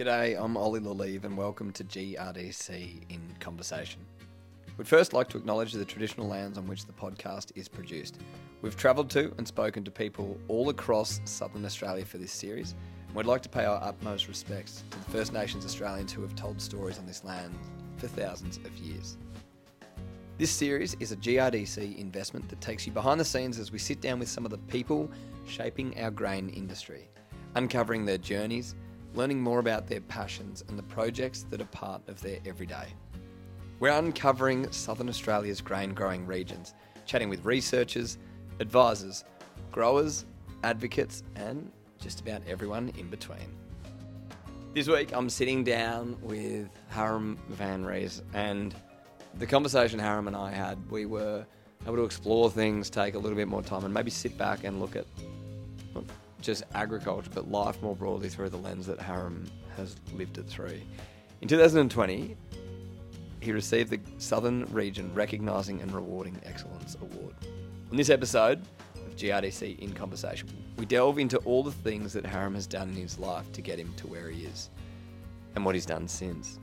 G'day, I'm Oli Le Lievre and welcome to GRDC in Conversation. We'd first like to acknowledge the traditional lands on which the podcast is produced. We've travelled to and spoken to people all across southern Australia for this series, and we'd like to pay our utmost respects to the First Nations Australians who have told stories on this land for thousands of years. This series is a GRDC investment that takes you behind the scenes as we sit down with some of the people shaping our grain industry, uncovering their journeys, learning more about their passions and the projects that are part of their everyday. We're uncovering Southern Australia's grain growing regions, chatting with researchers, advisors, growers, advocates, and just about everyone in between. This week, I'm sitting down with Harm Van Rees, and the conversation Harm and I had, we were able to explore things, take a little bit more time, and maybe sit back and look at just agriculture, but life more broadly through the lens that Harm has lived it through. In 2020, he received the Southern Region Recognising and Rewarding Excellence Award. On this episode of GRDC in Conversation, we delve into all the things that Harm has done in his life to get him to where he is, and what he's done since.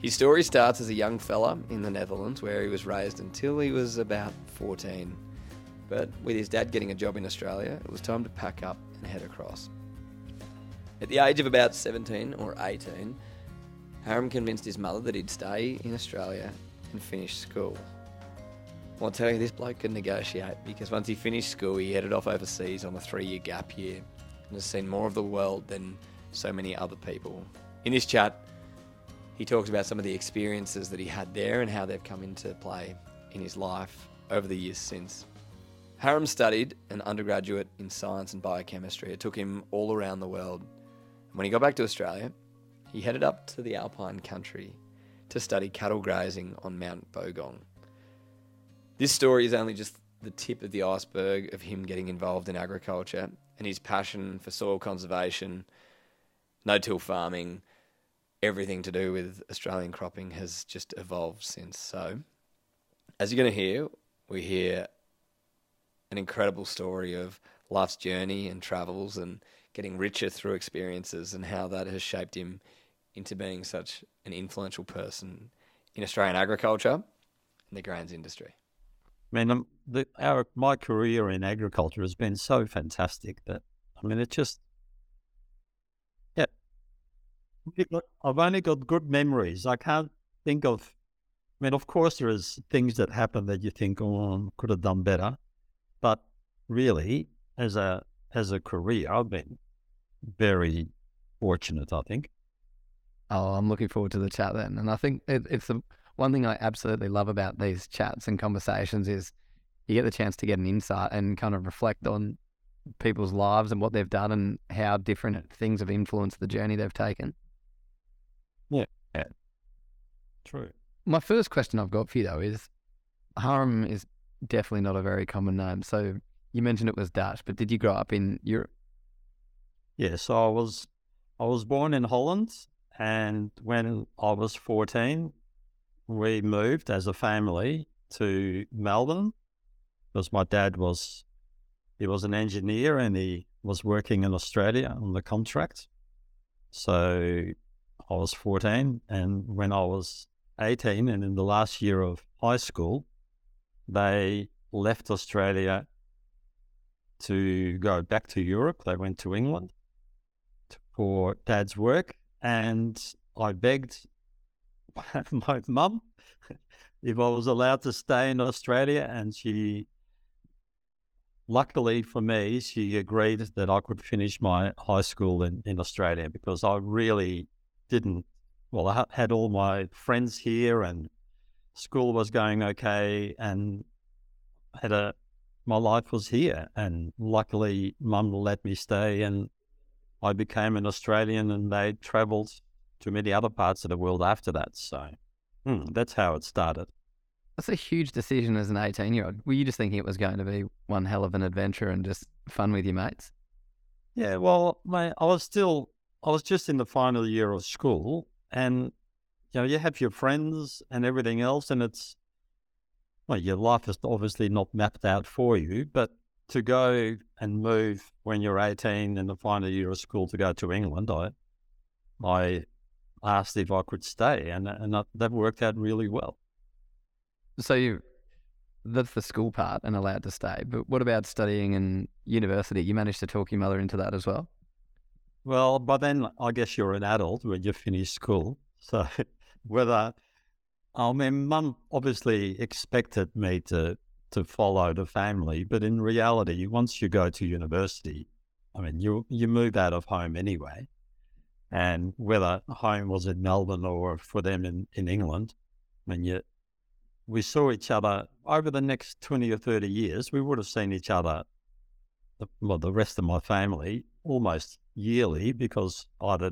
His story starts as a young fella in the Netherlands, where he was raised until he was about 14. But with his dad getting a job in Australia, it was time to pack up and head across. At the age of about 17 or 18, Harm convinced his mother that he'd stay in Australia and finish school. I'll tell you, this bloke could negotiate because once he finished school, he headed off overseas on a three year gap year and has seen more of the world than so many other people. In this chat, he talks about some of the experiences that he had there and how they've come into play in his life over the years since. Harm studied an undergraduate in science and biochemistry. It took him all around the world. And When he got back to Australia, he headed up to the Alpine country to study cattle grazing on Mount Bogong. This story is only just the tip of the iceberg of him getting involved in agriculture and his passion for soil conservation, no till farming, everything to do with Australian cropping has just evolved since. So, as you're going to hear, we hear an incredible story of life's journey and travels and getting richer through experiences and how that has shaped him into being such an influential person in Australian agriculture and the grains industry. I mean, um, the, our my career in agriculture has been so fantastic that I mean, it just yeah. I've only got good memories. I can't think of. I mean, of course, there is things that happen that you think, oh, could have done better. But really, as a as a career, I've been very fortunate. I think. Oh, I'm looking forward to the chat then, and I think it, it's the one thing I absolutely love about these chats and conversations is you get the chance to get an insight and kind of reflect on people's lives and what they've done and how different things have influenced the journey they've taken. Yeah, yeah. true. My first question I've got for you though is Harm is definitely not a very common name. So you mentioned it was Dutch, but did you grow up in Europe? Yeah, so I was I was born in Holland, and when I was fourteen, we moved as a family to Melbourne because my dad was he was an engineer and he was working in Australia on the contract. So I was 14, and when I was 18, and in the last year of high school, they left Australia to go back to Europe. They went to England for dad's work. And I begged my mum if I was allowed to stay in Australia. And she, luckily for me, she agreed that I could finish my high school in, in Australia because I really didn't. Well, I had all my friends here and school was going okay and had a my life was here and luckily mum let me stay and I became an Australian and they traveled to many other parts of the world after that. So hmm, that's how it started. That's a huge decision as an 18 year old. Were you just thinking it was going to be one hell of an adventure and just fun with your mates? Yeah, well, mate, I was still, I was just in the final year of school and you know, you have your friends and everything else, and it's well, your life is obviously not mapped out for you, but to go and move when you're 18 in the final year of school to go to England, I, I asked if I could stay, and and that worked out really well. So you, that's the school part and allowed to stay. But what about studying in university? You managed to talk your mother into that as well. Well, by then I guess you're an adult when you finish school. So whether I mean, mum obviously expected me to to follow the family, but in reality, once you go to university, I mean, you you move out of home anyway, and whether home was in Melbourne or for them in, in England, I mean, you, we saw each other over the next twenty or thirty years. We would have seen each other, well, the rest of my family almost yearly because either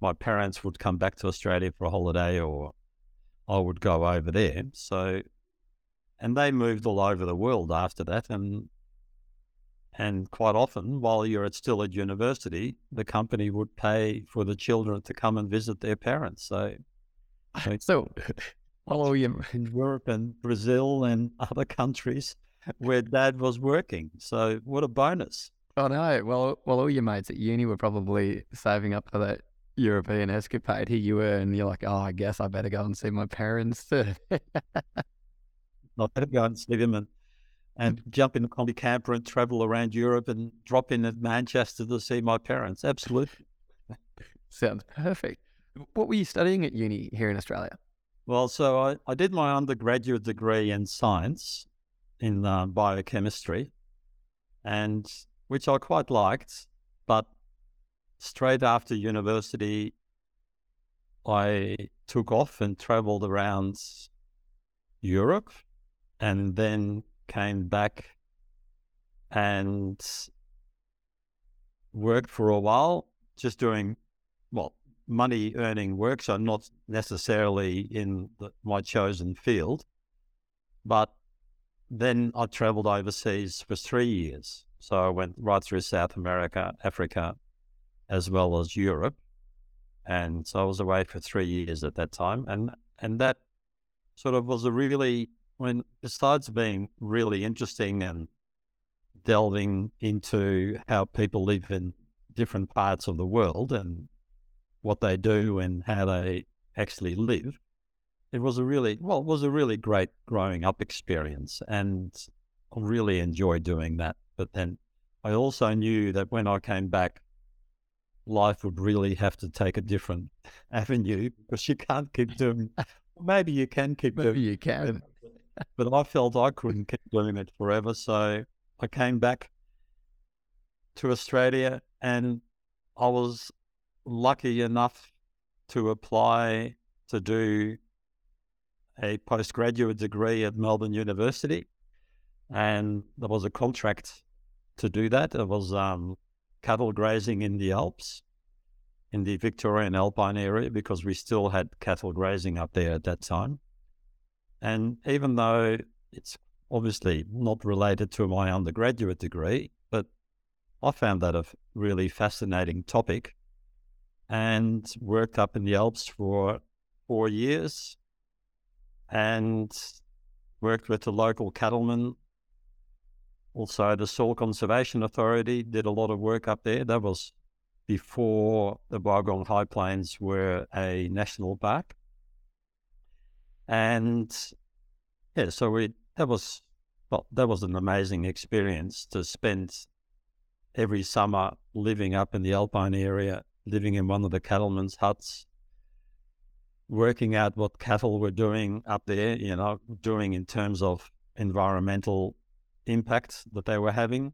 my parents would come back to Australia for a holiday or I would go over there. So, and they moved all over the world after that. And, and quite often, while you're at, still at university, the company would pay for the children to come and visit their parents. So, so follow you in Europe and Brazil and other countries where dad was working. So, what a bonus. Oh no! Well, well, all your mates at uni were probably saving up for that European escapade. Here you were, and you're like, "Oh, I guess I better go and see my parents." I better go and see them and and jump in the Kombi camper and travel around Europe and drop in at Manchester to see my parents. Absolutely, sounds perfect. What were you studying at uni here in Australia? Well, so I, I did my undergraduate degree in science in uh, biochemistry, and which I quite liked. But straight after university, I took off and traveled around Europe and then came back and worked for a while, just doing, well, money earning work. So, not necessarily in the, my chosen field. But then I traveled overseas for three years. So I went right through South America, Africa, as well as Europe. And so I was away for three years at that time. And and that sort of was a really when besides being really interesting and delving into how people live in different parts of the world and what they do and how they actually live, it was a really well, it was a really great growing up experience and I really enjoyed doing that. But then I also knew that when I came back, life would really have to take a different avenue because you can't keep doing. Maybe you can keep maybe doing. you can, but I felt I couldn't keep doing it forever. So I came back to Australia, and I was lucky enough to apply to do a postgraduate degree at Melbourne University, and there was a contract to do that. It was um, cattle grazing in the Alps, in the Victorian Alpine area, because we still had cattle grazing up there at that time. And even though it's obviously not related to my undergraduate degree, but I found that a really fascinating topic and worked up in the Alps for four years and worked with the local cattlemen also, the Soil Conservation Authority did a lot of work up there. That was before the Bogong High Plains were a national park. And yeah, so we that was well, that was an amazing experience to spend every summer living up in the Alpine area, living in one of the cattlemen's huts, working out what cattle were doing up there, you know, doing in terms of environmental impact that they were having.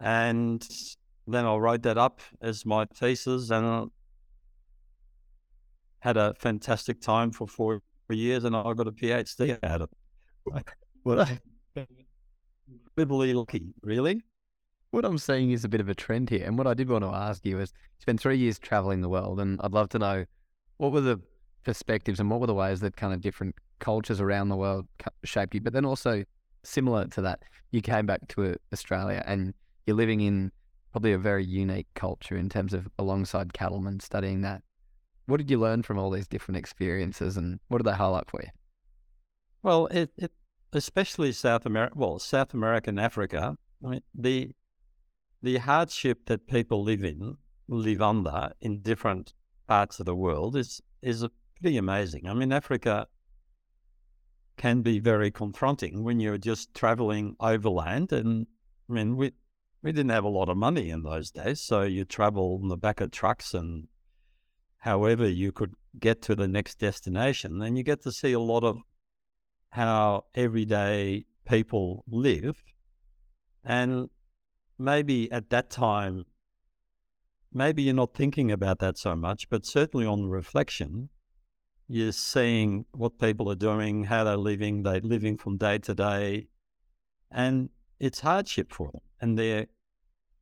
And then I wrote that up as my thesis and had a fantastic time for four years and I got a PhD out of it. well, incredibly lucky, really. What I'm seeing is a bit of a trend here. And what I did want to ask you is you spent three years traveling the world, and I'd love to know what were the perspectives and what were the ways that kind of different cultures around the world shaped you, but then also similar to that, you came back to uh, Australia and you're living in probably a very unique culture in terms of alongside cattlemen studying that. What did you learn from all these different experiences and what did they highlight for you? Well, it, it especially South America, well, South America and Africa, I mean, the the hardship that people live in, live under in different parts of the world is is pretty amazing. I mean, Africa can be very confronting when you're just traveling overland. And I mean, we we didn't have a lot of money in those days, so you travel in the back of trucks and however you could get to the next destination. And you get to see a lot of how everyday people live. And maybe at that time, maybe you're not thinking about that so much, but certainly on reflection, you're seeing what people are doing, how they're living, they're living from day to day, and it's hardship for them. And their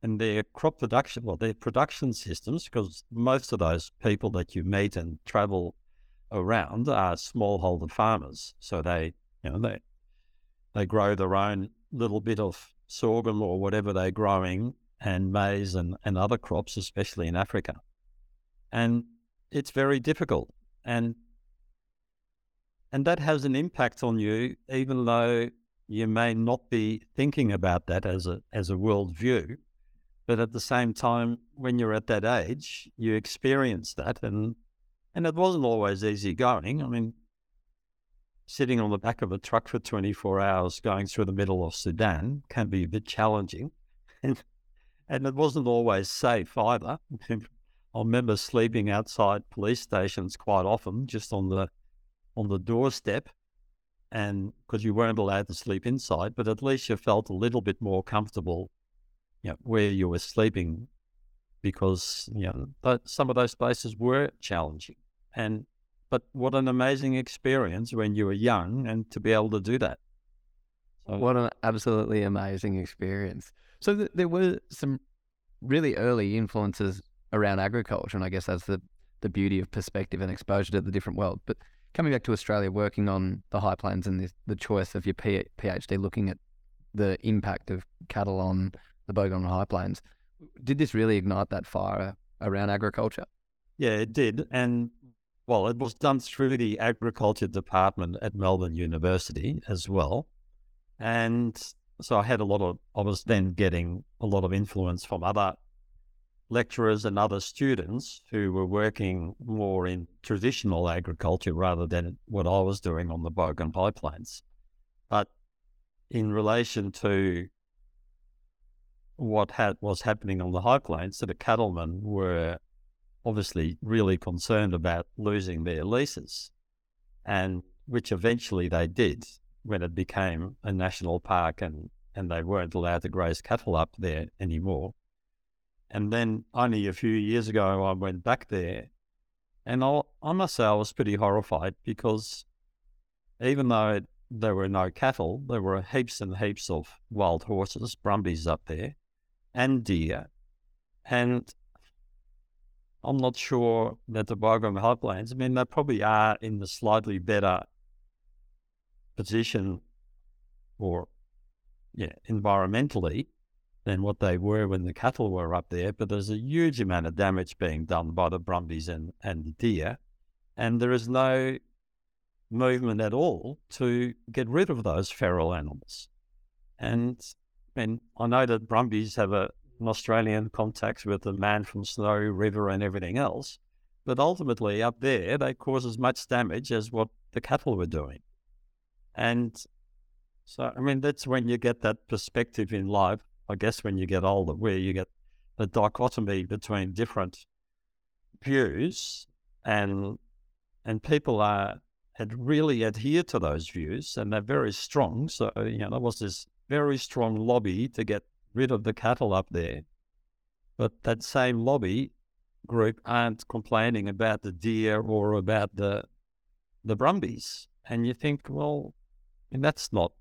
and their crop production, well, their production systems, because most of those people that you meet and travel around are smallholder farmers. So they, you know, they they grow their own little bit of sorghum or whatever they're growing and maize and, and other crops, especially in Africa. And it's very difficult. And and that has an impact on you, even though you may not be thinking about that as a as a world view. But at the same time, when you're at that age, you experience that and and it wasn't always easy going. I mean, sitting on the back of a truck for 24 hours going through the middle of Sudan can be a bit challenging. And, and it wasn't always safe either. I remember sleeping outside police stations quite often, just on the on the doorstep, and because you weren't allowed to sleep inside, but at least you felt a little bit more comfortable, you know, where you were sleeping, because you know th- some of those places were challenging, and but what an amazing experience when you were young and to be able to do that. So, what an absolutely amazing experience. So th- there were some really early influences around agriculture, and I guess that's the the beauty of perspective and exposure to the different world. But coming back to Australia, working on the high plains and the, the choice of your PhD, looking at the impact of cattle on the Bogong High Plains, did this really ignite that fire around agriculture? Yeah, it did, and well, it was done through the agriculture department at Melbourne University as well, and so I had a lot of, I was then getting a lot of influence from other lecturers and other students who were working more in traditional agriculture rather than what I was doing on the Bogong High Plains. But in relation to what had, was happening on the high plains, the cattlemen were obviously really concerned about losing their leases, and which eventually they did when it became a national park and, and they weren't allowed to graze cattle up there anymore. And then only a few years ago, I went back there. And i I must say, I was pretty horrified because even though there were no cattle, there were heaps and heaps of wild horses, brumbies up there, and deer. And I'm not sure that the Bogong Highlands, I mean, they probably are in the slightly better position or yeah, environmentally than what they were when the cattle were up there. But there's a huge amount of damage being done by the brumbies and, and deer. And there is no movement at all to get rid of those feral animals. And, and I know that brumbies have a, an Australian contact with the man from Snow River and everything else. But ultimately, up there, they cause as much damage as what the cattle were doing. And so, I mean, that's when you get that perspective in life, I guess, when you get older, where you get the dichotomy between different views and and people are had really adhered to those views and they're very strong. So, you know, there was this very strong lobby to get rid of the cattle up there. But that same lobby group aren't complaining about the deer or about the the brumbies. And you think, well, that's not,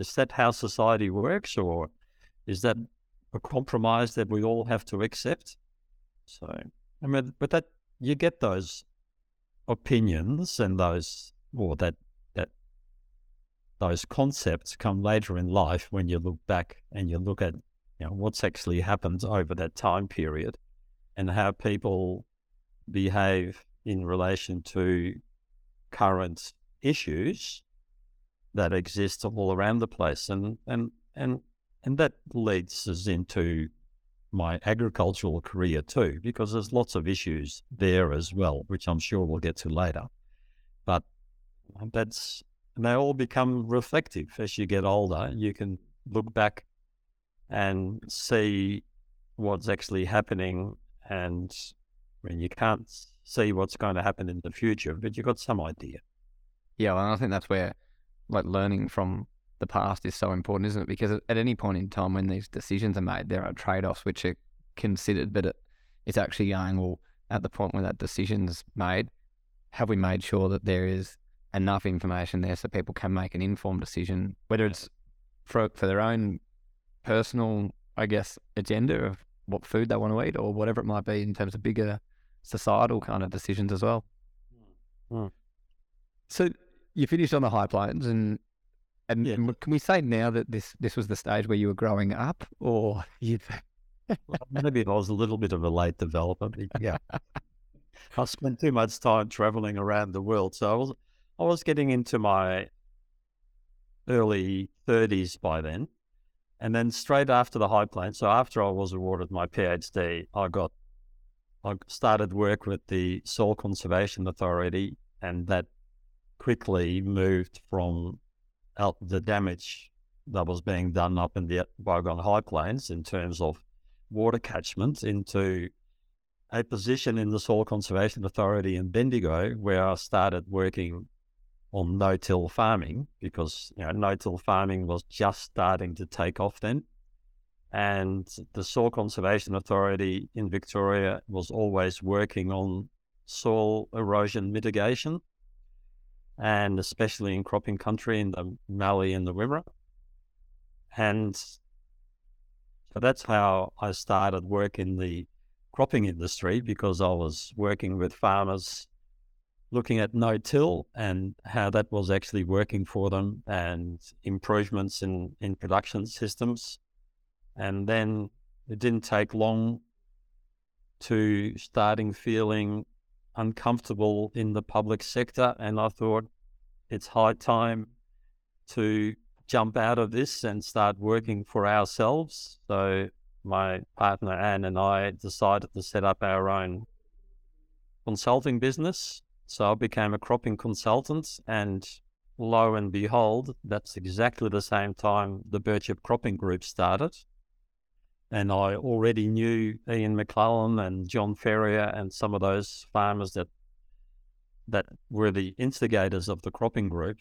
is that how society works or is that a compromise that we all have to accept? So, I mean, but that, you get those opinions and those, or that, that, those concepts come later in life when you look back and you look at, you know, what's actually happened over that time period and how people behave in relation to current issues that exists all around the place, and and and and that leads us into my agricultural career too, because there's lots of issues there as well, which I'm sure we'll get to later. But that's they all become reflective as you get older. You can look back and see what's actually happening, and I mean, you can't see what's going to happen in the future, but you've got some idea. Yeah, well, I think that's where like learning from the past is so important, isn't it? Because at any point in time when these decisions are made, there are trade offs which are considered, but it, it's actually going, well, at the point when that decision's made, have we made sure that there is enough information there so people can make an informed decision, whether it's for, for their own personal, I guess, agenda of what food they want to eat or whatever it might be in terms of bigger societal kind of decisions as well. Mm. So you finished on the high plains and and, Yeah. can we say now that this this was the stage where you were growing up or you Well, Maybe I was a little bit of a late developer. Yeah. I spent too much time traveling around the world. So I was I was getting into my early thirties by then. And then straight after the high plains. so after I was awarded my PhD, I got I started work with the Soil Conservation Authority and that quickly moved from out the damage that was being done up in the Bogong High Plains in terms of water catchment into a position in the Soil Conservation Authority in Bendigo where I started working on no-till farming because you know no-till farming was just starting to take off then. And the Soil Conservation Authority in Victoria was always working on soil erosion mitigation and especially in cropping country in the Mallee and the Wimmera. And so that's how I started work in the cropping industry because I was working with farmers looking at no-till and how that was actually working for them and improvements in, in production systems. And then it didn't take long to starting feeling uncomfortable in the public sector. And I thought it's high time to jump out of this and start working for ourselves. So my partner Anne and I decided to set up our own consulting business. So I became a cropping consultant and lo and behold, that's exactly the same time the Birchip Cropping Group started. And I already knew Ian McClellan and John Ferrier and some of those farmers that that were the instigators of the cropping group.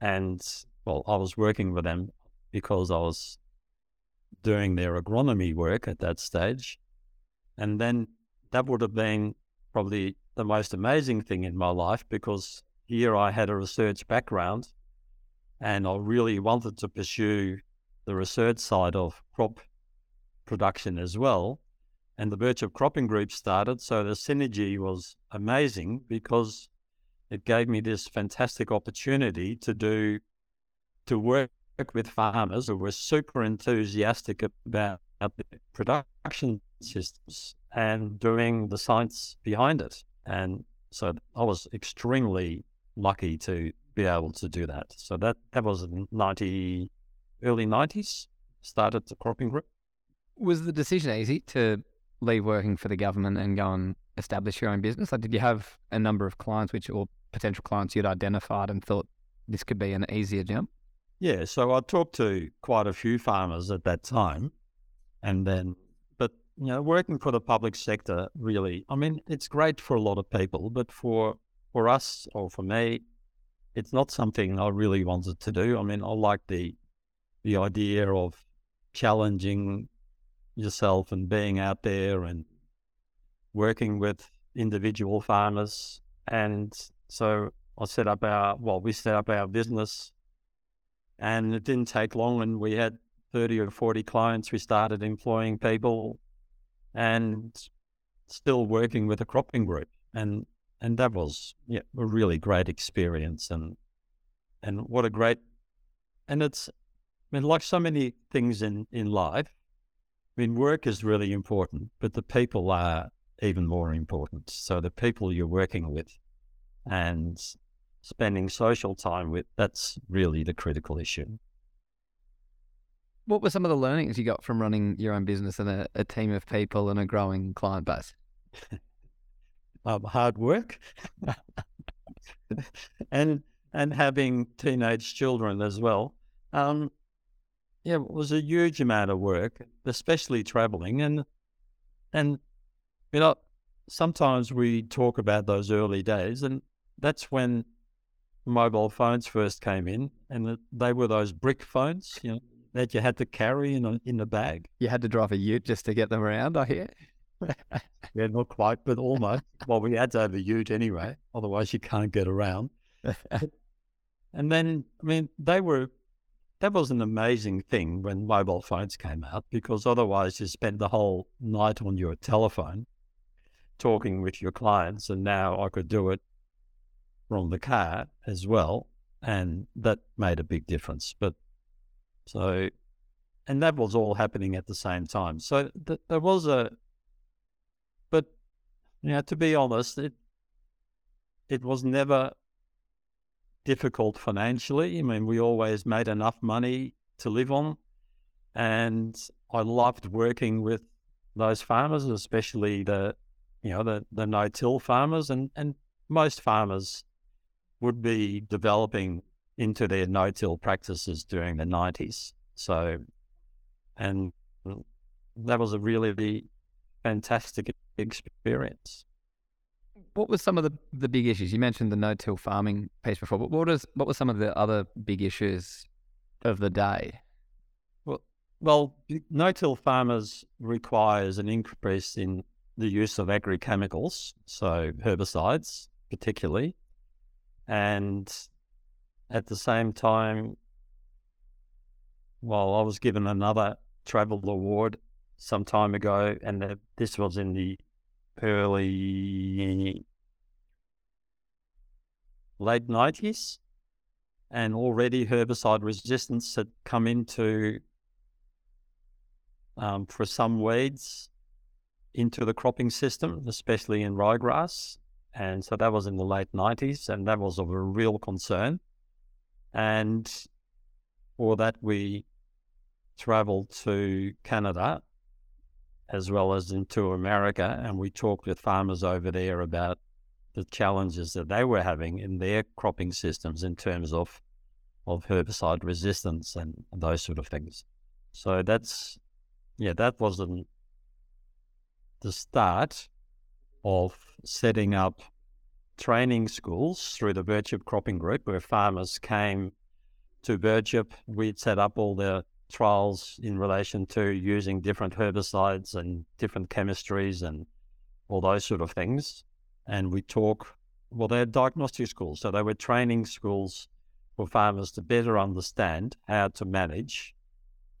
And well, I was working with them because I was doing their agronomy work at that stage. And then that would have been probably the most amazing thing in my life because here I had a research background and I really wanted to pursue the research side of crop production as well. And the Birchip Cropping Group started. So the synergy was amazing because it gave me this fantastic opportunity to do, to work with farmers who were super enthusiastic about the production systems and doing the science behind it. And so I was extremely lucky to be able to do that. So that, that was in 90, early 90s, started the cropping group. Was the decision easy to leave working for the government and go and establish your own business? Like did you have a number of clients which or potential clients you'd identified and thought this could be an easier jump? Yeah, so I talked to quite a few farmers at that time, and then, but you know, working for the public sector really, I mean, it's great for a lot of people, but for for us or for me, it's not something I really wanted to do. I mean, I like the the idea of challenging yourself and being out there and working with individual farmers, and so I set up our well, we set up our business. And it didn't take long and we had 30 or 40 clients. We started employing people and still working with a cropping group. And and that was yeah a really great experience and and what a great and it's i mean like so many things in in life i mean work is really important but the people are even more important so the people you're working with and spending social time with, that's really the critical issue. What were some of the learnings you got from running your own business and a, a team of people and a growing client base? um, hard work and and having teenage children as well. Um, yeah, it was a huge amount of work, especially traveling and and you know sometimes we talk about those early days, and that's when mobile phones first came in, and they were those brick phones, you know, that you had to carry in a in a bag. You had to drive a ute just to get them around. I hear. yeah, not quite, but almost. well, we had to have a ute anyway, otherwise you can't get around. and then, I mean, they were. That was an amazing thing when mobile phones came out because otherwise you spent the whole night on your telephone talking with your clients, and now I could do it from the car as well, and that made a big difference. But so, and that was all happening at the same time. So th- there was a, but you know, to be honest, it it was never difficult financially. I mean, we always made enough money to live on, and I loved working with those farmers, especially the you know the the no-till farmers, and and most farmers would be developing into their no-till practices during the 90s. So, and mm, that was a really fantastic experience. What were some of the, the big issues? You mentioned the no-till farming piece before, but what what were some of the other big issues of the day? Well, well, no-till farmers requires an increase in the use of agrochemicals, so herbicides particularly, and at the same time, well, I was given another travel award some time ago, and this was in the early late 90s. And already herbicide resistance had come into, um, for some weeds, into the cropping system, especially in ryegrass. And so that was in the late 90s, and that was of a real concern. And for that, we traveled to Canada as well as into America, and we talked with farmers over there about the challenges that they were having in their cropping systems in terms of of herbicide resistance and, those sort of things. So that's yeah, that was the the start of setting up training schools through the Birchip Cropping Group, where farmers came to Birchip. We'd set up all the trials in relation to using different herbicides and different chemistries and all those sort of things. And we talk, well, they're diagnostic schools. So they were training schools for farmers to better understand how to manage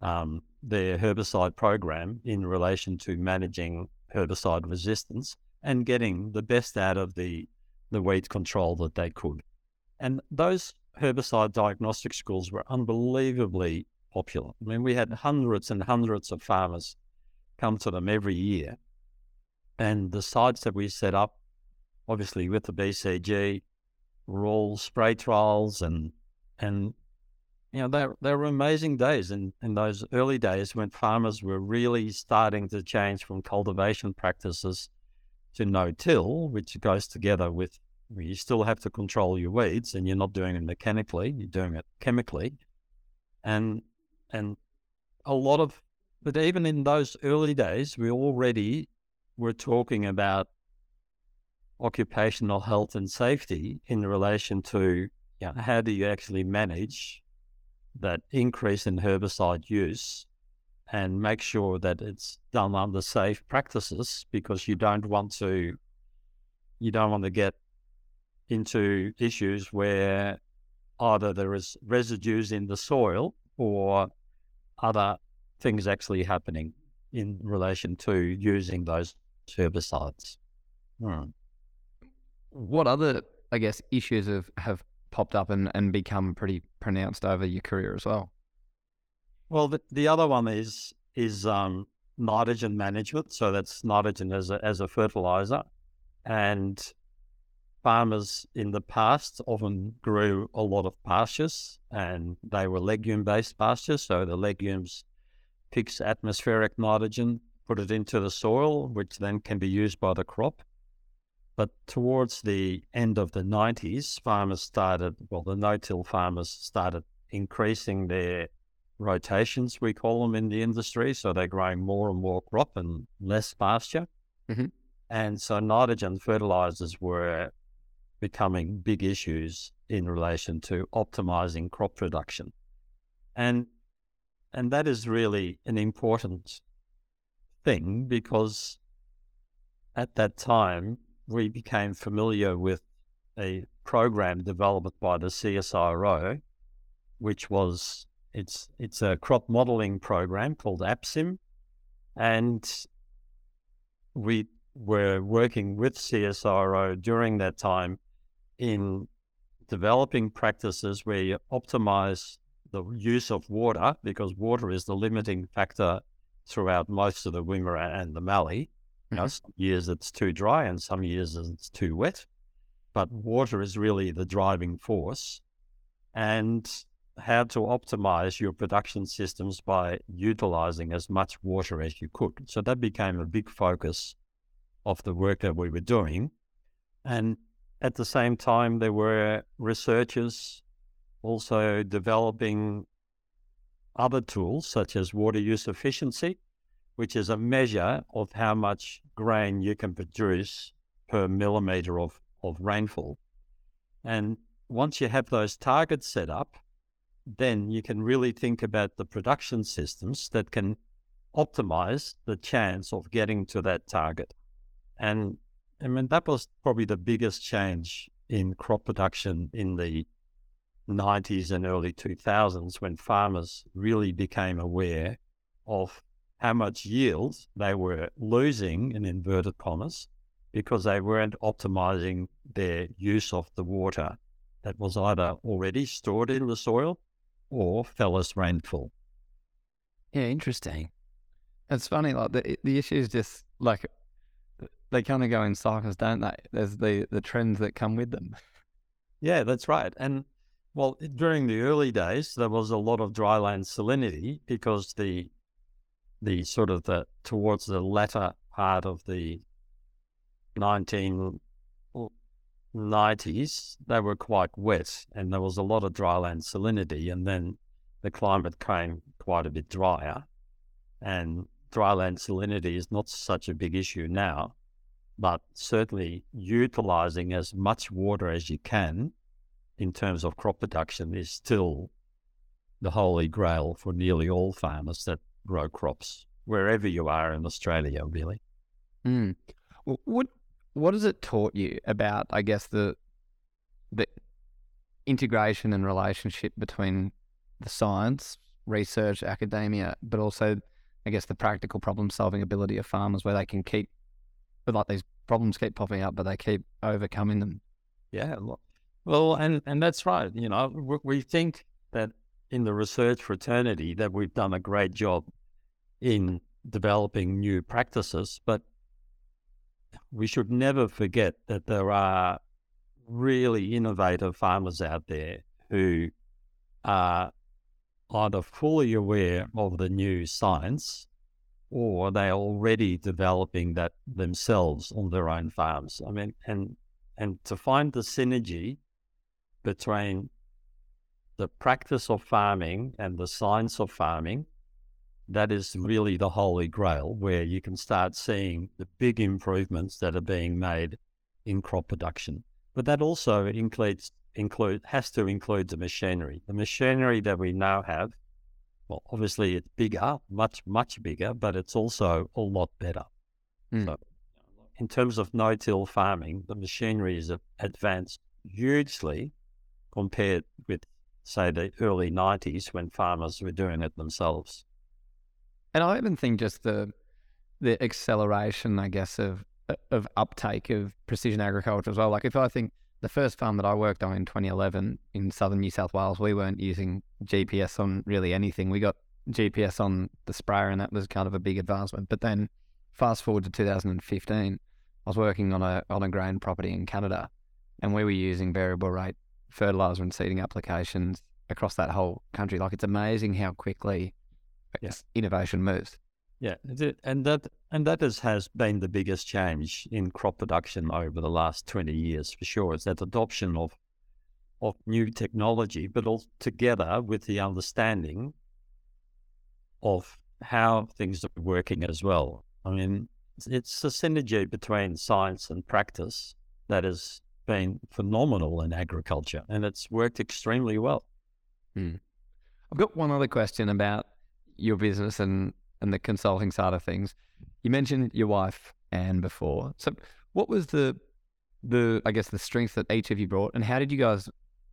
um, their herbicide program in relation to managing herbicide resistance and getting the best out of the, the weed control that they could. And those herbicide diagnostic schools were unbelievably popular. I mean, we had hundreds and hundreds of farmers come to them every year. And the sites that we set up, obviously with the BCG, were all spray trials and and you know, there there were amazing days in, in those early days when farmers were really starting to change from cultivation practices to no-till, which goes together with you still have to control your weeds and you're not doing it mechanically, you're doing it chemically. And and a lot of but even in those early days we already were talking about occupational health and safety in relation to you know, how do you actually manage that increase in herbicide use and make sure that it's done under safe practices because you don't want to you don't want to get into issues where either there is residues in the soil or other things actually happening in relation to using those herbicides. Hmm. What other, I guess, issues have, have popped up and, and become pretty pronounced over your career as well? Well, the, the other one is is um, nitrogen management. So that's nitrogen as a, as a fertilizer. And farmers in the past often grew a lot of pastures and they were legume based pastures. So the legumes picks atmospheric nitrogen, put it into the soil, which then can be used by the crop. But towards the end of the 90s, farmers started, well, the no till farmers started increasing their rotations, we call them in the industry. So they're growing more and more crop and less pasture. Mm-hmm. And so nitrogen fertilizers were becoming big issues in relation to optimizing crop production. And and that is really an important thing because at that time we became familiar with a program developed by the CSIRO, which was it's it's a crop modeling program called APSIM, and we were working with CSIRO during that time in developing practices where you optimize the use of water because water is the limiting factor throughout most of the Wimmera and the Mallee. You know, Mhm. some years it's too dry and some years it's too wet, but water is really the driving force. And how to optimize your production systems by utilizing as much water as you could. So that became a big focus of the work that we were doing. And at the same time, there were researchers also developing other tools such as water use efficiency, which is a measure of how much grain you can produce per millimeter of, of rainfall. And once you have those targets set up, then you can really think about the production systems that can optimize the chance of getting to that target. And I mean, that was probably the biggest change in crop production in the 90s and early 2000s when farmers really became aware of how much yield they were losing in inverted commas because they weren't optimizing their use of the water that was either already stored in the soil or fell as rainfall. Yeah, interesting. It's funny, like the the issue is just like they kind of go in cycles, don't they? There's the the trends that come with them. Yeah, that's right. And well, during the early days, there was a lot of dryland salinity because the the sort of the towards the latter part of the 1990s, they were quite wet and there was a lot of dryland salinity. And then the climate came quite a bit drier. And dryland salinity is not such a big issue now, but certainly utilizing as much water as you can in terms of crop production is still the holy grail for nearly all farmers that grow crops, wherever you are in Australia, really. Mm. What what has it taught you about, I guess, the the integration and relationship between the science, research, academia, but also, I guess, the practical problem solving ability of farmers, where they can keep, but like these problems keep popping up, but they keep overcoming them. Yeah. Well, and, and that's right. You know, we, we think that in the research fraternity that we've done a great job in developing new practices, but we should never forget that there are really innovative farmers out there who are either fully aware of the new science or they're already developing that themselves on their own farms. I mean, and and to find the synergy between the practice of farming and the science of farming, that is really the holy grail where you can start seeing the big improvements that are being made in crop production. But that also includes include has to include the machinery. The machinery that we now have, well, obviously it's bigger, much, much bigger, but it's also a lot better. Mm. So in terms of no-till farming, the machinery is advanced hugely compared with, say, the early 90s when farmers were doing it themselves. And I even think just the the acceleration, I guess, of of uptake of precision agriculture as well. Like if I think the first farm that I worked on in 2011 in southern New South Wales, we weren't using GPS on really anything. We got GPS on the sprayer, and that was kind of a big advancement. But then, fast forward to 2015, I was working on a on a grain property in Canada, and we were using variable rate fertilizer and seeding applications across that whole country. Like it's amazing how quickly yes. innovation moves. Yeah, and that and that is, has been the biggest change in crop production over the last twenty years for sure. It's that adoption of of new technology, but all together with the understanding of how things are working as well. I mean, it's a synergy between science and practice that has been phenomenal in agriculture, and it's worked extremely well. Hmm. I've got one other question about your business and and the consulting side of things. You mentioned your wife Anne before. So, what was the the I guess the strength that each of you brought, and how did you guys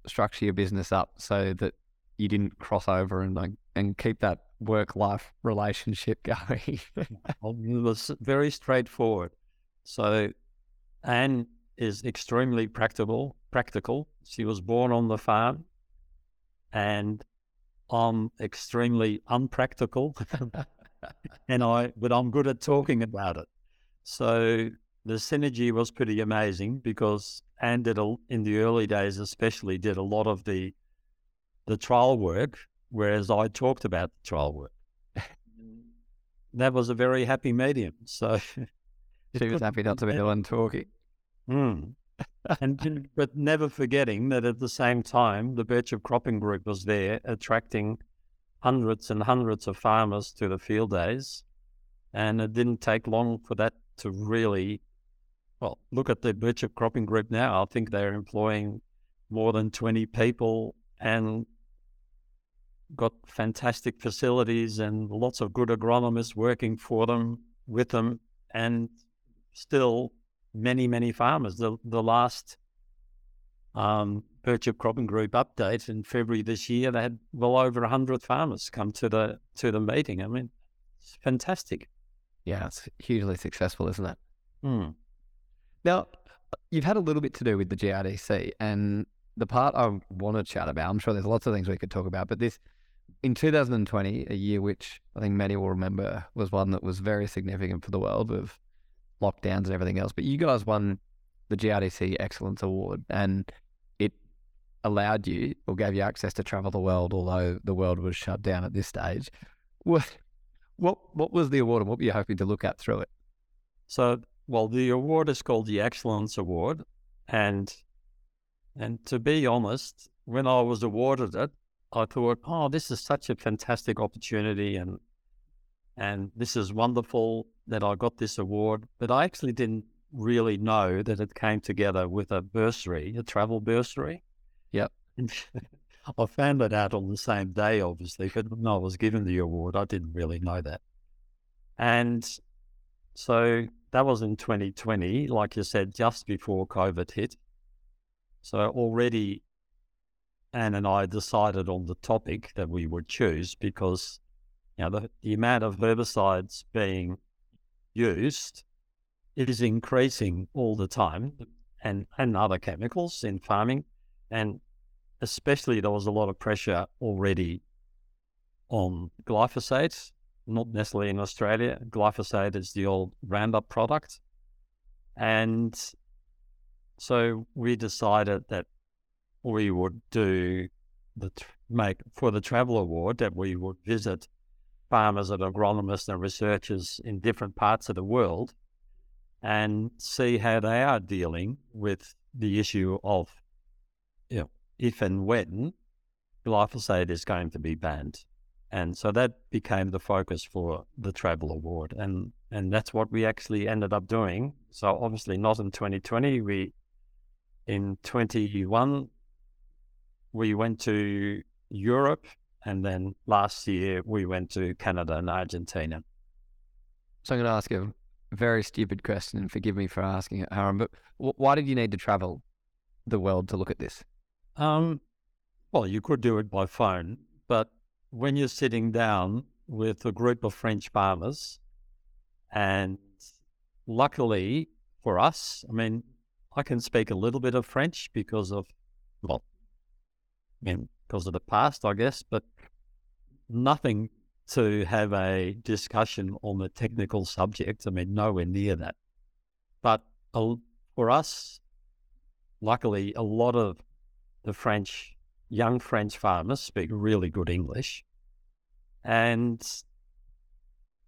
structure your business up so that you didn't cross over and like and keep that work life relationship going? it was very straightforward. So, Anne is extremely practical. Practical. She was born on the farm, and I'm extremely unpractical. and I, but I'm good at talking about it. So the synergy was pretty amazing because Anne did a, in the early days, especially did a lot of the the trial work, whereas I talked about the trial work. that was a very happy medium. So she was happy not to be the one talking. Mm. And but never forgetting that at the same time, the Birchip Cropping Group was there, attracting hundreds and hundreds of farmers to the field days. And it didn't take long for that to really, well, look at the Birchip Cropping Group now. I think they're employing more than 20 people and got fantastic facilities and lots of good agronomists working for them, with them, and still many, many farmers. The, the last um, Cropping Group update in February this year, they had well over hundred farmers come to the to the meeting. I mean, it's fantastic. Yeah, it's hugely successful, isn't it? Mm. Now, you've had a little bit to do with the GRDC, and the part I want to chat about. I'm sure there's lots of things we could talk about, but this in 2020, a year which I think many will remember was one that was very significant for the world with lockdowns and everything else. But you guys won the GRDC Excellence Award, and it allowed you or gave you access to travel the world, although the world was shut down at this stage. What what what was the award, and what were you hoping to look at through it? So, well, the award is called the Excellence Award, and and to be honest, when I was awarded it, I thought, oh, this is such a fantastic opportunity, and and this is wonderful that I got this award. But I actually didn't really know that it came together with a bursary, a travel bursary. Yep. I found that out on the same day, obviously, but when I was given the award, I didn't really know that. And so that was in 2020, like you said, just before COVID hit. So already Anne and I decided on the topic that we would choose because you know the, the amount of herbicides being used is increasing all the time and, and other chemicals in farming. And especially there was a lot of pressure already on glyphosate, not necessarily in Australia. Glyphosate is the old Roundup product. And so we decided that we would do the make for the travel award that we would visit farmers and agronomists and researchers in different parts of the world and see how they are dealing with the issue of if and when glyphosate is going to be banned. And so that became the focus for the Travel Award. And, and that's what we actually ended up doing. So obviously not in 2020. We, in 21, we went to Europe. And then last year we went to Canada and Argentina. So I'm going to ask you a very stupid question, and forgive me for asking it, Aaron, but why did you need to travel the world to look at this? Um, well, you could do it by phone, but when you're sitting down with a group of French farmers, and luckily for us, I mean, I can speak a little bit of French because of, well, I mean, because of the past, I guess, but nothing to have a discussion on the technical subject. I mean, nowhere near that. But for us, luckily, a lot of the French, young French farmers speak really good English. And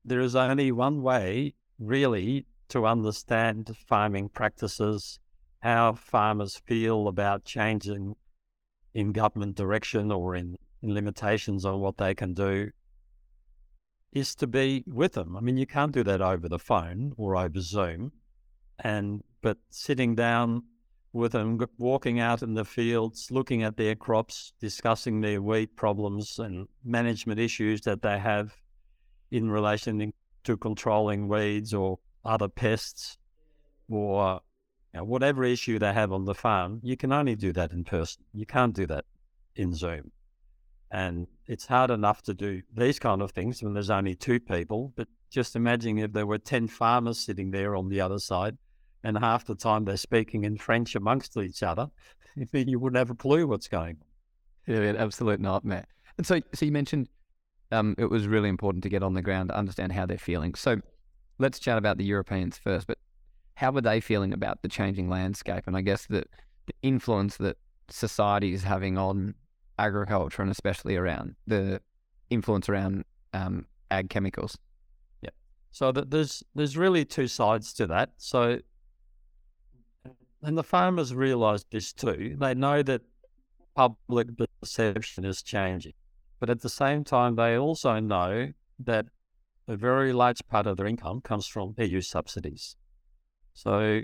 there is only one way, really, to understand farming practices, how farmers feel about changing in government direction or in, in limitations on what they can do, is to be with them. I mean, you can't do that over the phone or over Zoom. And but sitting down with them, walking out in the fields, looking at their crops, discussing their wheat problems and management issues that they have in relation to controlling weeds or other pests or whatever issue they have on the farm, you can only do that in person. You can't do that in Zoom. And it's hard enough to do these kind of things when there's only two people. But just imagine if there were 10 farmers sitting there on the other side and half the time they're speaking in French amongst each other, you wouldn't have a clue what's going on. Yeah, an absolute nightmare. And so, so you mentioned um, it was really important to get on the ground to understand how they're feeling. So let's chat about the Europeans first. But how were they feeling about the changing landscape? And I guess the, the influence that society is having on agriculture and especially around the influence around um, ag chemicals. Yeah. So there's there's really two sides to that. So and the farmers realise this too. They know that public perception is changing, but at the same time, they also know that a very large part of their income comes from EU subsidies. So,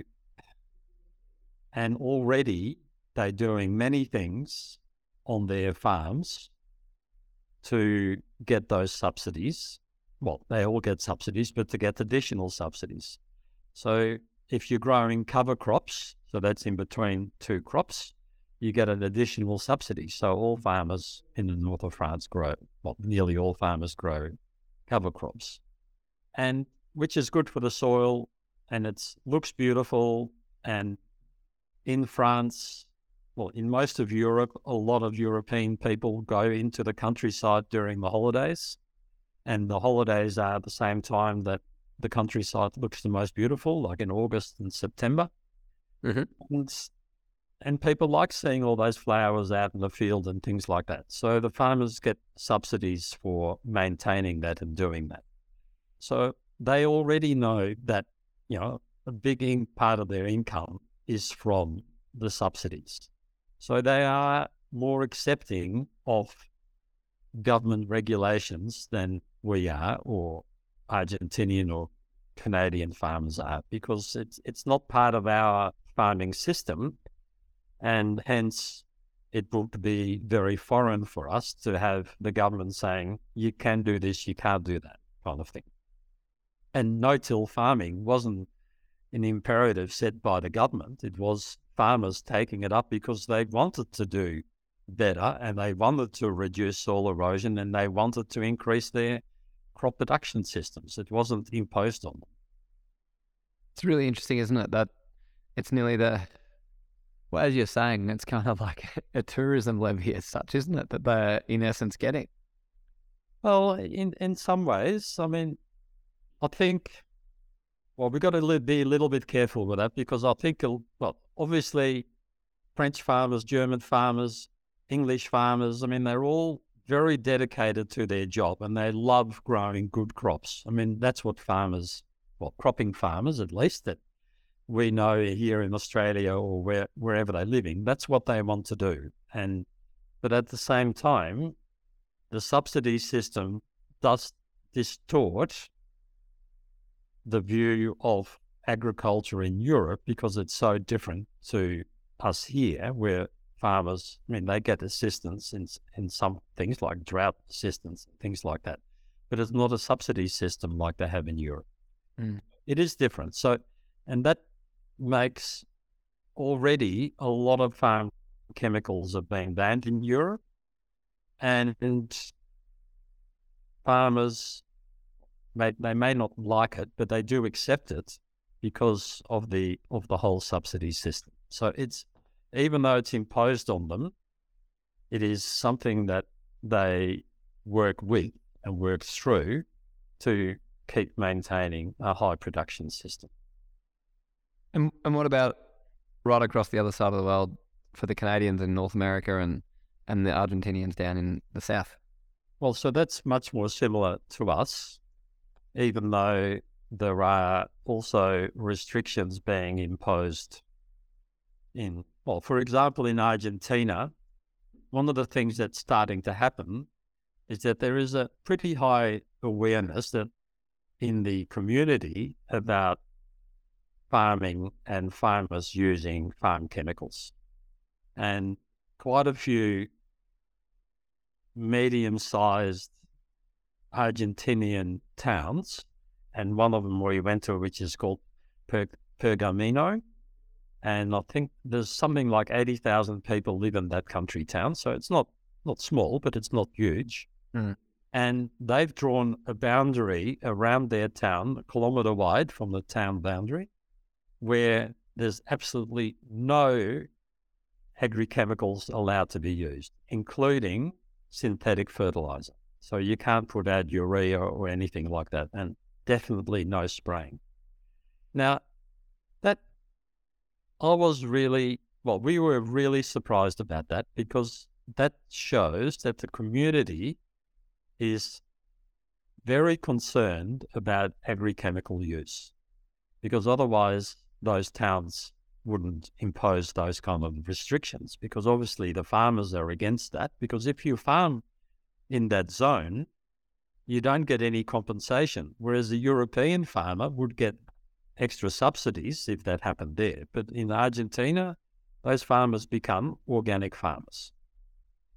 and already they're doing many things on their farms to get those subsidies. Well, they all get subsidies, but to get additional subsidies. So, if you're growing cover crops, so that's in between two crops, you get an additional subsidy. So all farmers in the north of France grow, well, nearly all farmers grow cover crops, and which is good for the soil, and it looks beautiful. And in France, well, in most of Europe, a lot of European people go into the countryside during the holidays, and the holidays are at the same time that the countryside looks the most beautiful, like in August and September. Mm-hmm. And, and people like seeing all those flowers out in the field and things like that. So the farmers get subsidies for maintaining that and doing that. So they already know that, you know, a big part of their income is from the subsidies. So they are more accepting of government regulations than we are, or Argentinian or Canadian farmers are, because it's it's not part of our farming system. And hence, it would be very foreign for us to have the government saying, you can do this, you can't do that kind of thing. And no till farming wasn't an imperative set by the government. It was farmers taking it up because they wanted to do better and they wanted to reduce soil erosion and they wanted to increase their crop production systems. It wasn't imposed on them. It's really interesting, isn't it? That it's nearly the well, as you're saying, it's kind of like a tourism levy as such, isn't it? That they're in essence getting. Well, in in some ways, I mean, I think. Well, we've got to be a little bit careful with that because I think, uh, well, obviously, French farmers, German farmers, English farmers, I mean, they're all very dedicated to their job and they love growing good crops. I mean, that's what farmers, well, cropping farmers at least, that we know here in Australia or where, wherever they're living, that's what they want to do. And but at the same time, the subsidy system does distort the view of agriculture in Europe because it's so different to us here, where farmers, I mean, they get assistance in in some things like drought assistance, things like that, but it's not a subsidy system like they have in Europe. Mm. It is different. So, and that makes already a lot of farm chemicals have been banned in Europe, and farmers may they may not like it, but they do accept it because of the of the whole subsidy system. So it's even though it's imposed on them, it is something that they work with and work through to keep maintaining a high production system. And and what about right across the other side of the world for the Canadians in North America and and the Argentinians down in the south? Well, so that's much more similar to us, even though there are also restrictions being imposed in, well, for example, in Argentina, one of the things that's starting to happen is that there is a pretty high awareness that in the community about farming and farmers using farm chemicals. And quite a few medium sized Argentinian towns, and one of them we went to, which is called per- Pergamino. And I think there's something like 80,000 people live in that country town. So it's not, not small, but it's not huge. Mm. And they've drawn a boundary around their town, a kilometre wide from the town boundary, where there's absolutely no agri-chemicals allowed to be used, including synthetic fertilizer. So you can't put out urea or anything like that, and definitely no spraying. Now, that I was really, well, we were really surprised about that because that shows that the community is very concerned about agri-chemical use because otherwise those towns wouldn't impose those kind of restrictions because obviously the farmers are against that because if you farm in that zone you don't get any compensation whereas a european farmer would get extra subsidies if that happened there. But in argentina those farmers become organic farmers.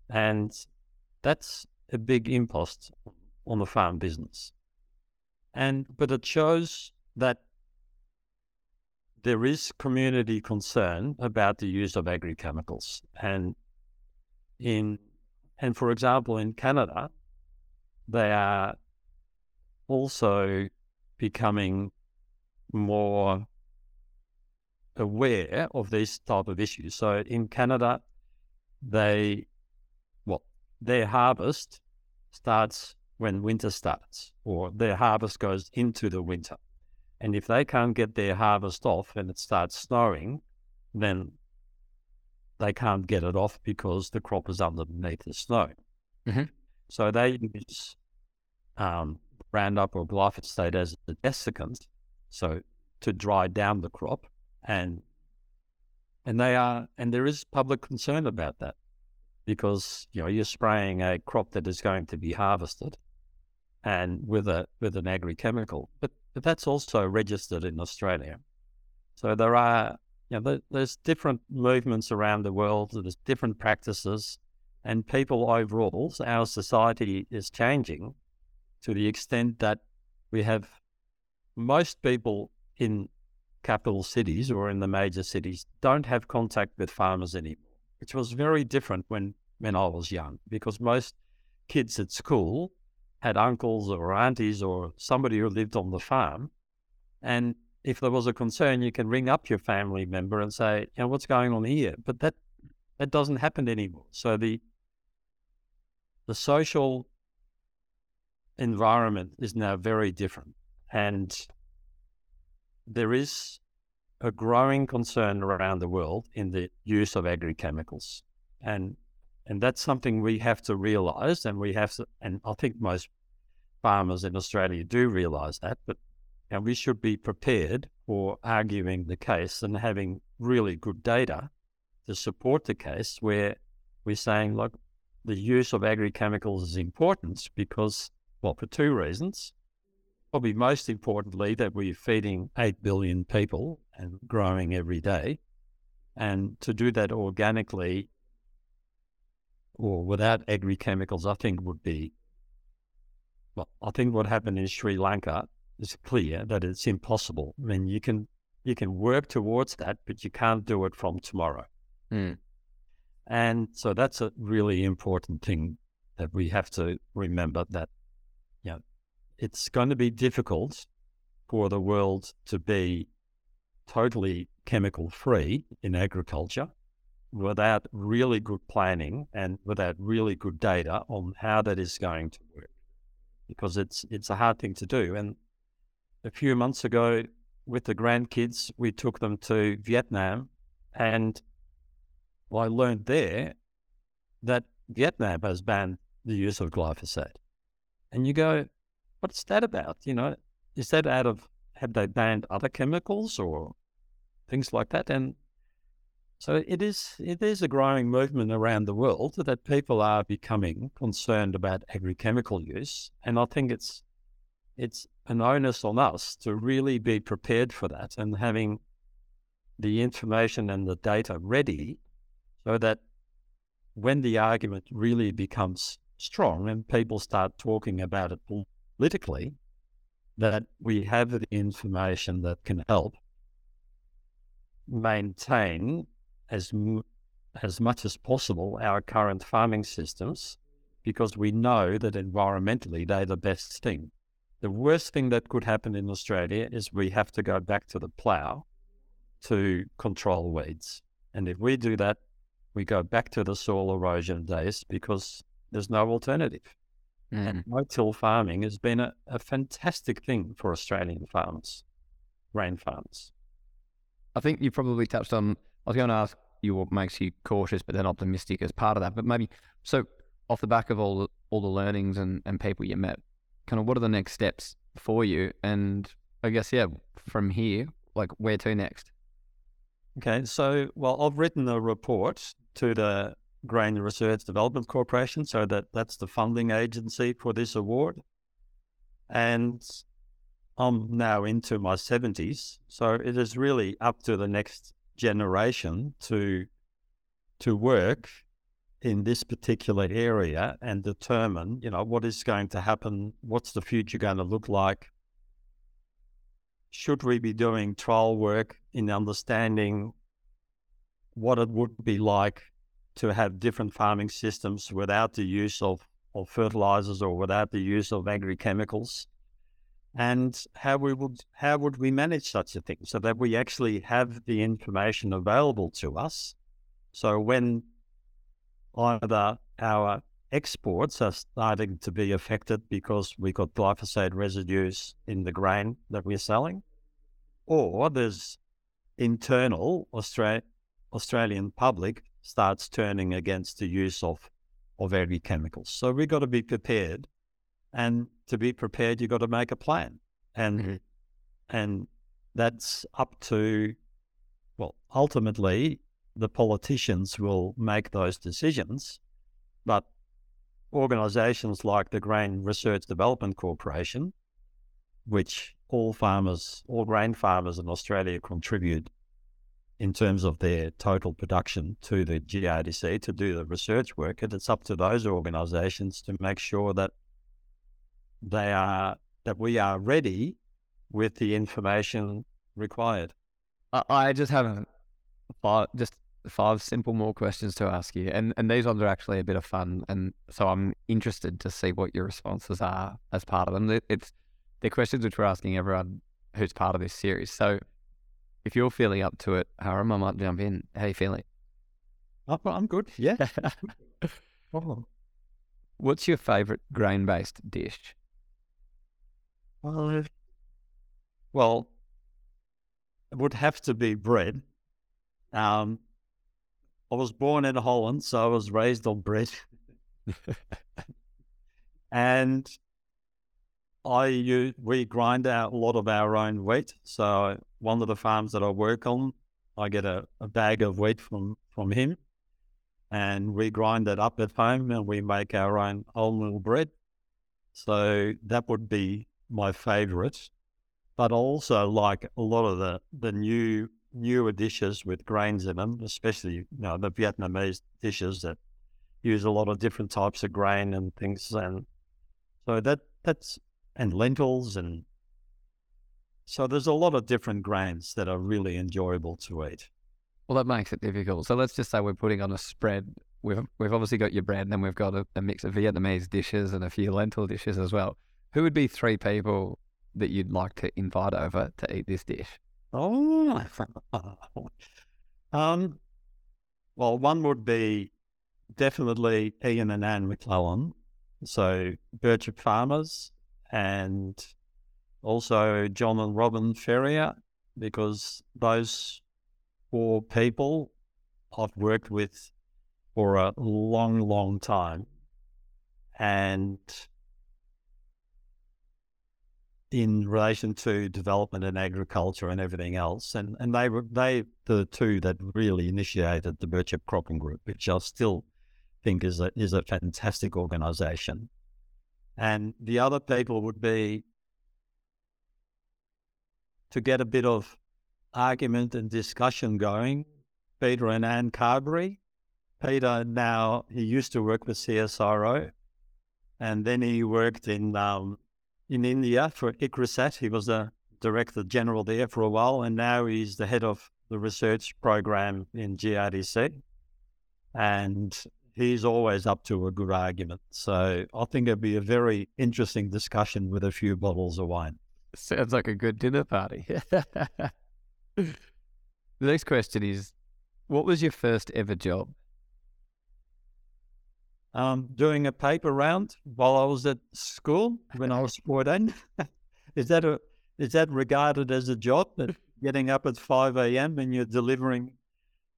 And that's a big impost on the farm business. And but it shows that there is community concern about the use of agri-chemicals. And in and for example, in Canada, they are also becoming more aware of these type of issues. So in Canada, they well, their harvest starts when winter starts, or their harvest goes into the winter. And if they can't get their harvest off and it starts snowing, then they can't get it off because the crop is underneath the snow. Mm-hmm. So they use um, Roundup or glyphosate as a desiccant, so to dry down the crop, and and they are and there is public concern about that because you know you're spraying a crop that is going to be harvested, and with a with an agri chemical, but but that's also registered in Australia. So there are, you know, there's different movements around the world, there's different practices, and people overall, our society is changing to the extent that we have most people in capital cities or in the major cities don't have contact with farmers anymore, which was very different when, when I was young because most kids at school had uncles or aunties or somebody who lived on the farm. And if there was a concern, you can ring up your family member and say, you know, what's going on here? But that that doesn't happen anymore. So the the social environment is now very different. And there is a growing concern around the world in the use of agri-chemicals. And and that's something we have to realize, and we have to, and I think most farmers in Australia do realize that, but and we should be prepared for arguing the case and having really good data to support the case where we're saying, look, the use of agri-chemicals is important because, well, for two reasons. Probably most importantly, that we're feeding 8 billion people and growing every day. And to do that organically or without agri-chemicals, I think would be, well, I think what happened in Sri Lanka is clear that it's impossible. I mean, you can you can work towards that, but you can't do it from tomorrow. Mm. And so that's a really important thing that we have to remember that, you know, it's going to be difficult for the world to be totally chemical free in agriculture without really good planning and without really good data on how that is going to work. Because it's it's a hard thing to do. And a few months ago with the grandkids, we took them to Vietnam and I learned there that Vietnam has banned the use of glyphosate. And you go, what's that about? You know, is that out of, have they banned other chemicals or things like that? And so it is, it is a growing movement around the world that people are becoming concerned about agri-chemical use. And I think it's, it's an onus on us to really be prepared for that and having the information and the data ready so that when the argument really becomes strong and people start talking about it politically, that we have the information that can help maintain as as much as possible our current farming systems because we know that environmentally they're the best thing. The worst thing that could happen in Australia is we have to go back to the plough to control weeds. And if we do that, we go back to the soil erosion days because there's no alternative. Mm. And no-till farming has been a, a fantastic thing for Australian farmers, grain farmers. I think you probably touched on. I was going to ask you what makes you cautious but then optimistic as part of that. But maybe so off the back of all the, all the learnings and, and people you met, kind of what are the next steps for you? And I guess yeah, from here, like where to next? Okay, so well, I've written a report to the Grain Research Development Corporation, so that that's the funding agency for this award, and I'm now into my 70s, so it is really up to the next generation to to work in this particular area and determine, you know, what is going to happen, what's the future going to look like. Should we be doing trial work in understanding what it would be like to have different farming systems without the use of, of fertilizers or without the use of agri-chemicals? and how we would how would we manage such a thing so that we actually have the information available to us so when either our exports are starting to be affected because we got glyphosate residues in the grain that we're selling or there's internal Austra- Australian public starts turning against the use of of agri chemicals so we've got to be prepared and to be prepared, you've got to make a plan. And mm-hmm. and that's up to well, ultimately the politicians will make those decisions, but organizations like the Grain Research Development Corporation, which all farmers, all grain farmers in Australia contribute in terms of their total production to the GRDC to do the research work. And it's up to those organizations to make sure that they are that we are ready with the information required. I just have five, just five simple more questions to ask you, and and these ones are actually a bit of fun, and so I'm interested to see what your responses are as part of them. It's the questions which we're asking everyone who's part of this series. So, if you're feeling up to it, Harm, I might jump in. How are you feeling? Oh, I'm good. Yeah. oh. What's your favorite grain-based dish? Well, well, it would have to be bread. Um, I was born in Holland, so I was raised on bread. and I we grind out a lot of our own wheat. So one of the farms that I work on, I get a, a bag of wheat from, from him and we grind it up at home and we make our own wholemeal bread. So that would be my favorite, but I also like a lot of the, the new newer dishes with grains in them, especially you know the Vietnamese dishes that use a lot of different types of grain and things, and so that that's and lentils and so there's a lot of different grains that are really enjoyable to eat. Well, that makes it difficult. So let's just say we're putting on a spread. We've we've obviously got your bread, and then we've got a, a mix of Vietnamese dishes and a few lentil dishes as well. Who would be three people that you'd like to invite over to eat this dish? Oh, um, well, one would be definitely Ian and Anne McClellan, so Birchip Farmers, and also John and Robin Ferrier, because those four people I've worked with for a long, long time. And in relation to development and agriculture and everything else. And and they were they the two that really initiated the Birchip Cropping Group, which I still think is a is a fantastic organization. And the other people would be to get a bit of argument and discussion going. Peter and Anne Carberry. Peter now he used to work with CSIRO, and then he worked in um, in India for ICRISAT. He was the director general there for a while, and now he's the head of the research program in GRDC. And he's always up to a good argument. So I think it'd be a very interesting discussion with a few bottles of wine. Sounds like a good dinner party. the next question is What was your first ever job? Um, doing a paper round while I was at school when I was 14. is that a is that regarded as a job? That getting up at 5 a.m. and you're delivering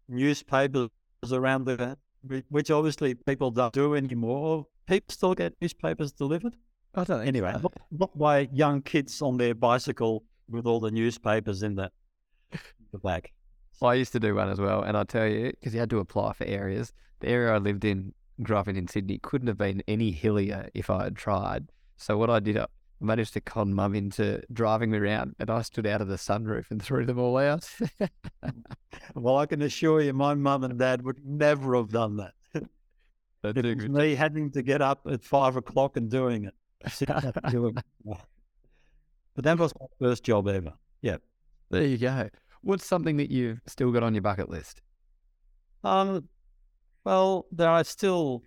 newspapers around the which obviously people don't do anymore. People still get newspapers delivered. I don't anyway. Not, not by young kids on their bicycle with all the newspapers in the the back. I used to do one as well, and I tell you, because you had to apply for areas. The area I lived in growing in Sydney couldn't have been any hillier if I had tried. So what I did, I managed to con mum into driving me around, and I stood out of the sunroof and threw them all out. well, I can assure you, my mum and dad would never have done that. it was me having to get up at five o'clock and doing it. but that was my first job ever. Yeah. There you go. What's something that you've still got on your bucket list? Um, well, there are still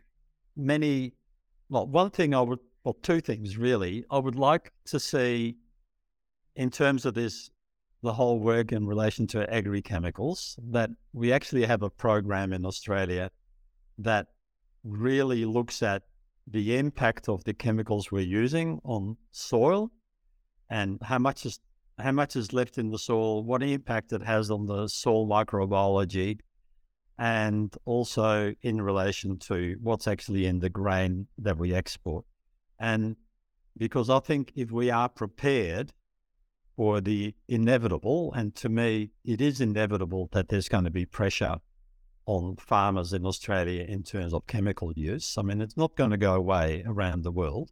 many. Well, one thing I would, well, two things really. I would like to see, in terms of this, the whole work in relation to agri chemicals, that we actually have a program in Australia that really looks at the impact of the chemicals we're using on soil and how much is how much is left in the soil, what impact it has on the soil microbiology, and also in relation to what's actually in the grain that we export. And because I think if we are prepared for the inevitable, and to me, it is inevitable that there's going to be pressure on farmers in Australia in terms of chemical use. I mean, it's not going to go away around the world.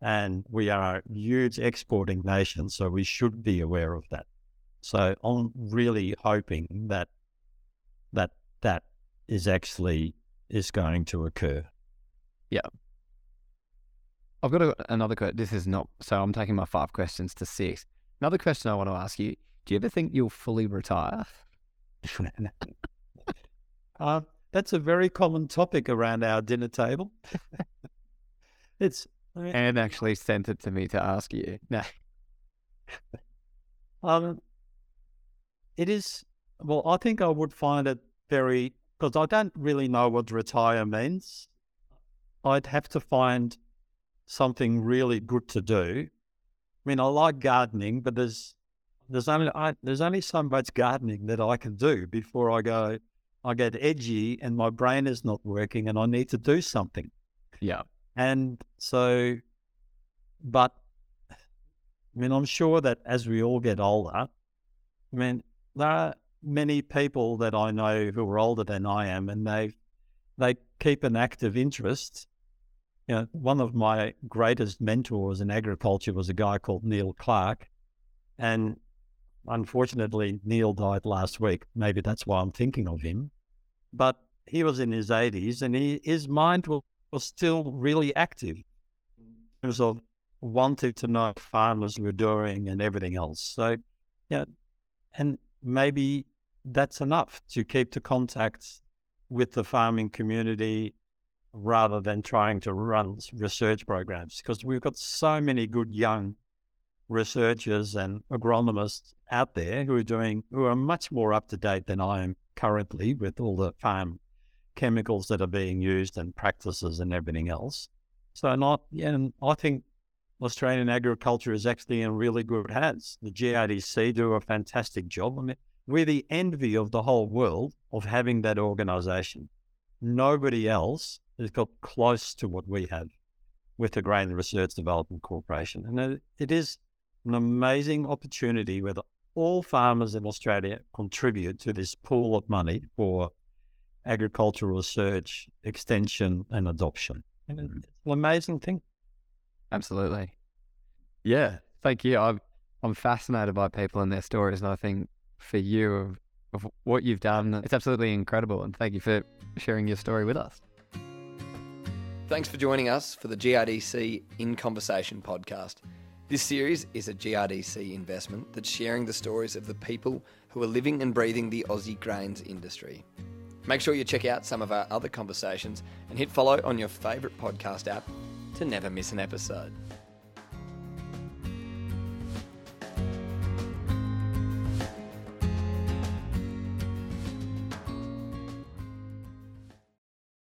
And we are a huge exporting nation, so we should be aware of that. So I'm really hoping that that that is actually is going to occur. Yeah. I've got a, another question. This is not so. I'm taking my five questions to six. Another question I want to ask you: Do you ever think you'll fully retire? uh, that's a very common topic around our dinner table. it's and actually sent it to me to ask you. No. um, it is. Well, I think I would find it very because I don't really know what retire means. I'd have to find something really good to do. I mean, I like gardening, but there's there's only I, there's only so much gardening that I can do before I go. I get edgy and my brain is not working, and I need to do something. Yeah, and so, but I mean, I'm sure that as we all get older, I mean, there are many people that I know who are older than I am, and they they keep an active interest. You know, one of my greatest mentors in agriculture was a guy called Neil Clark, and unfortunately, Neil died last week. Maybe that's why I'm thinking of him. But he was in his 80s, and he, his mind was, was still really active in terms of wanting to know what farmers were doing and everything else. So, yeah, and maybe that's enough to keep the contact with the farming community rather than trying to run research programs because we've got so many good young researchers and agronomists out there who are doing who are much more up to date than I am currently with all the farm chemicals that are being used and practices and everything else. So not and I think Australian agriculture is actually in really good hands. The GRDC do a fantastic job. I mean, we're the envy of the whole world of having that organization. Nobody else has got close to what we have. with the Grain Research Development Corporation. And it, is an amazing opportunity where the, all farmers in Australia contribute to this pool of money for agricultural research, extension, and adoption. And mm. it's an amazing thing. Absolutely. Yeah. Thank you. I'm, I'm fascinated by people and their stories. And I think for you, of, of what you've done, it's absolutely incredible. And thank you for sharing your story with us. Thanks for joining us for the GRDC In Conversation podcast. This series is a GRDC investment that's sharing the stories of the people who are living and breathing the Aussie grains industry. Make sure you check out some of our other conversations and hit follow on your favourite podcast app to never miss an episode.